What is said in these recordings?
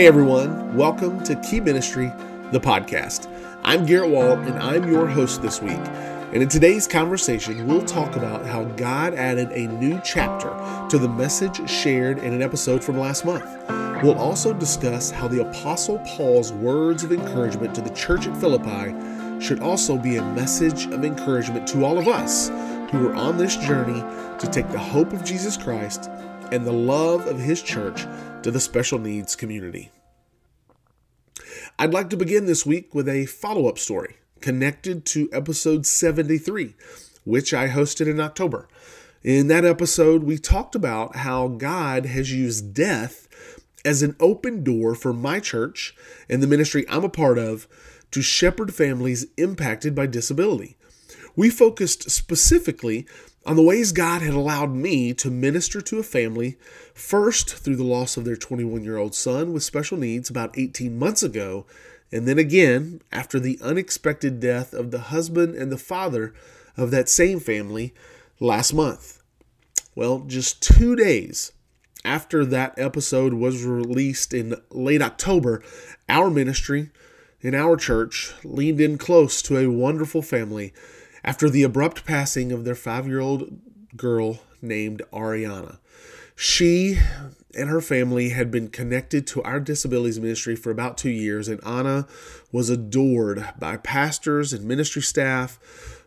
Hey everyone, welcome to Key Ministry, the podcast. I'm Garett Wall, and I'm your host this week. And in today's conversation, we'll talk about how God added a new chapter to the message shared in an episode from last month. We'll also discuss how the Apostle Paul's words of encouragement to the church at Philippi should also be a message of encouragement to all of us who are on this journey to take the hope of Jesus Christ and the love of His church to the special needs community. I'd like to begin this week with a follow up story connected to episode 73, which I hosted in October. In that episode, we talked about how God has used death as an open door for my church and the ministry I'm a part of to shepherd families impacted by disability. We focused specifically on the ways God had allowed me to minister to a family, first through the loss of their 21 year old son with special needs about 18 months ago, and then again after the unexpected death of the husband and the father of that same family last month. Well, just two days after that episode was released in late October, our ministry in our church leaned in close to a wonderful family after the abrupt passing of their five year old girl named Ariana. She and her family had been connected to our disabilities ministry for about two years, and Anna was adored by pastors and ministry staff,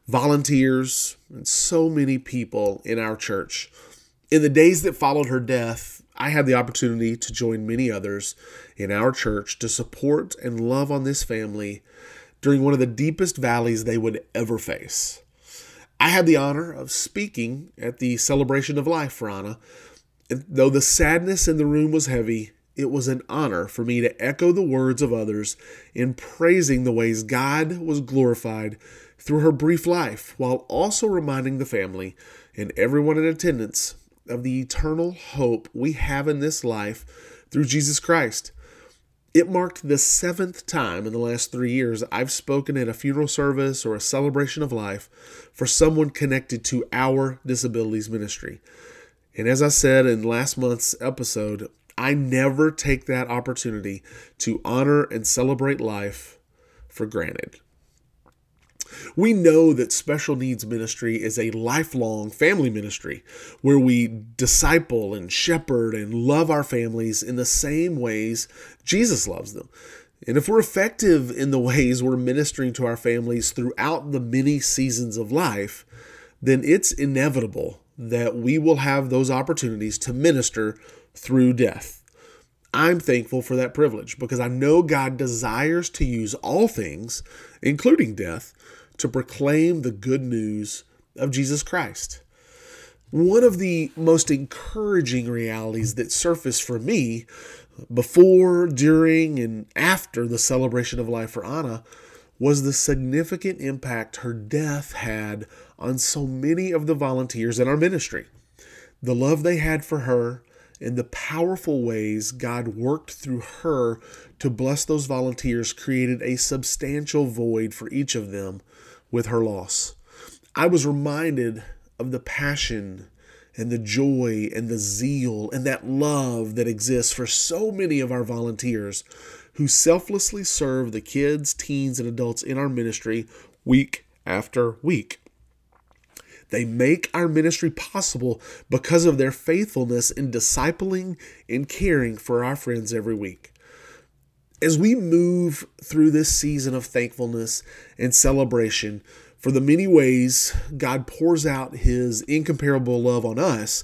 volunteers, and so many people in our church. In the days that followed her death, I had the opportunity to join many others in our church to support and love on this family during one of the deepest valleys they would ever face. I had the honor of speaking at the celebration of life for Anna. And though the sadness in the room was heavy, it was an honor for me to echo the words of others in praising the ways God was glorified through her brief life, while also reminding the family and everyone in attendance of the eternal hope we have in this life through Jesus Christ. It marked the seventh time in the last three years I've spoken at a funeral service or a celebration of life for someone connected to our disabilities ministry. And as I said in last month's episode, I never take that opportunity to honor and celebrate life for granted. We know that special needs ministry is a lifelong family ministry where we disciple and shepherd and love our families in the same ways Jesus loves them. And if we're effective in the ways we're ministering to our families throughout the many seasons of life, then it's inevitable that we will have those opportunities to minister through death. I'm thankful for that privilege because I know God desires to use all things, including death, to proclaim the good news of Jesus Christ. One of the most encouraging realities that surfaced for me before, during, and after the celebration of life for Anna was the significant impact her death had on so many of the volunteers in our ministry. The love they had for her and the powerful ways God worked through her to bless those volunteers created a substantial void for each of them with her loss. I was reminded of the passion and the joy and the zeal and that love that exists for so many of our volunteers who selflessly serve the kids, teens, and adults in our ministry week after week. They make our ministry possible because of their faithfulness in discipling and caring for our friends every week. As we move through this season of thankfulness and celebration for the many ways God pours out his incomparable love on us,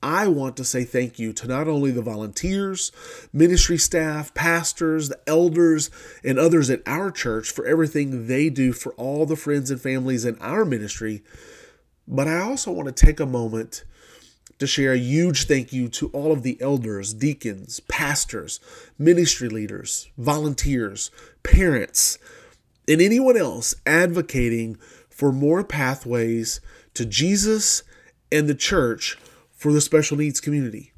I want to say thank you to not only the volunteers, ministry staff, pastors, the elders, and others at our church for everything they do for all the friends and families in our ministry, but I also want to take a moment to share a huge thank you to all of the elders, deacons, pastors, ministry leaders, volunteers, parents, and anyone else advocating for more pathways to Jesus and the church for the special needs community.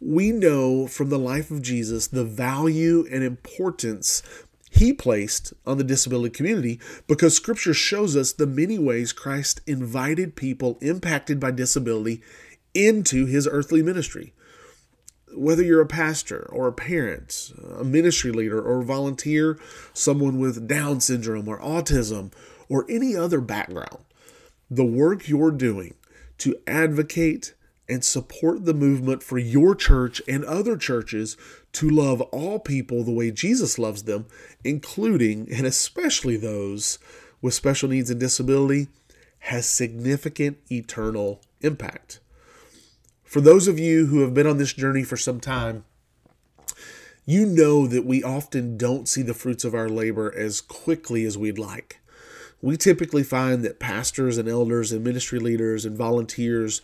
We know from the life of Jesus the value and importance he placed on the disability community because scripture shows us the many ways Christ invited people impacted by disability into his earthly ministry. whether you're a pastor or a parent, a ministry leader or a volunteer, someone with Down syndrome or autism, or any other background, the work you're doing to advocate and support the movement for your church and other churches to love all people the way Jesus loves them, including and especially those with special needs and disability, has significant eternal impact. For those of you who have been on this journey for some time, you know that we often don't see the fruits of our labor as quickly as we'd like. We typically find that pastors and elders and ministry leaders and volunteers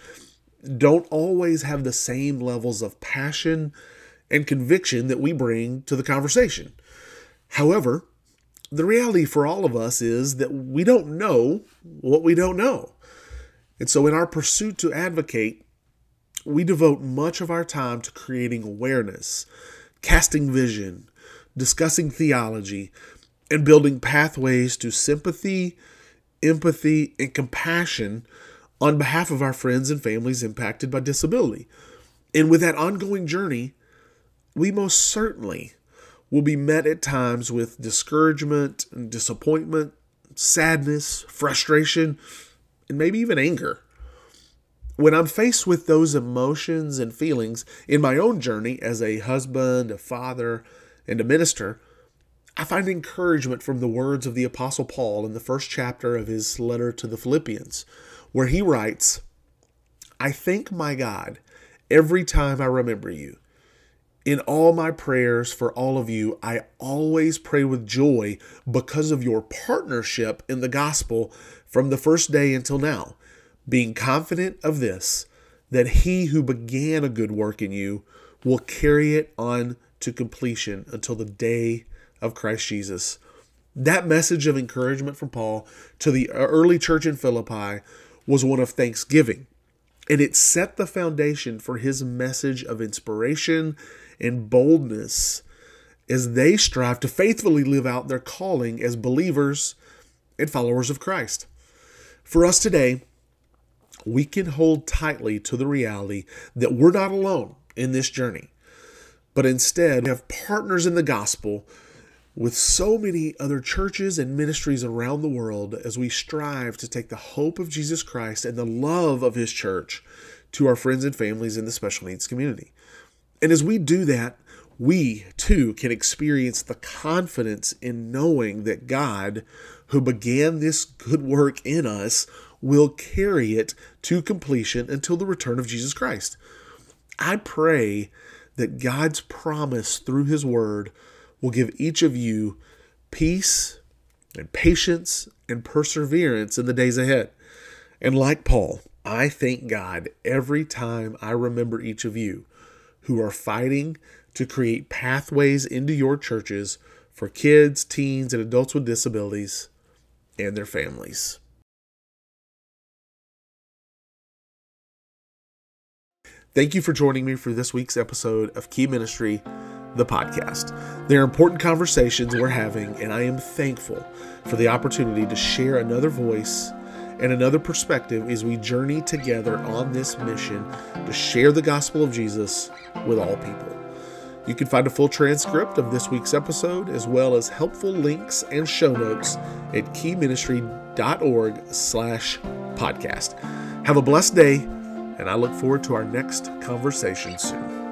don't always have the same levels of passion and conviction that we bring to the conversation. However, the reality for all of us is that we don't know what we don't know. And so, in our pursuit to advocate, we devote much of our time to creating awareness, casting vision, discussing theology, and building pathways to sympathy, empathy, and compassion on behalf of our friends and families impacted by disability. And with that ongoing journey, we most certainly will be met at times with discouragement and disappointment, sadness, frustration, and maybe even anger. When I'm faced with those emotions and feelings in my own journey as a husband, a father, and a minister, I find encouragement from the words of the Apostle Paul in the first chapter of his letter to the Philippians where he writes, I thank my God every time I remember you. In all my prayers for all of you, I always pray with joy because of your partnership in the gospel from the first day until now, being confident of this, that he who began a good work in you will carry it on to completion until the day of Christ Jesus. That message of encouragement from Paul to the early church in Philippi was one of thanksgiving. And it set the foundation for his message of inspiration and boldness as they strive to faithfully live out their calling as believers and followers of Christ. For us today, we can hold tightly to the reality that we're not alone in this journey, but instead we have partners in the gospel with so many other churches and ministries around the world as we strive to take the hope of Jesus Christ and the love of His church to our friends and families in the special needs community. And as we do that, we too can experience the confidence in knowing that God, who began this good work in us, will carry it to completion until the return of Jesus Christ. I pray that God's promise through His Word will give each of you peace and patience and perseverance in the days ahead. And like Paul, I thank God every time I remember each of you who are fighting to create pathways into your churches for kids, teens, and adults with disabilities and their families. Thank you for joining me for this week's episode of Key Ministry the podcast. They're important conversations we're having, and I am thankful for the opportunity to share another voice and another perspective as we journey together on this mission to share the gospel of Jesus with all people. You can find a full transcript of this week's episode as well as helpful links and show notes at keyministry.org slash podcast. Have a blessed day, and I look forward to our next conversation soon.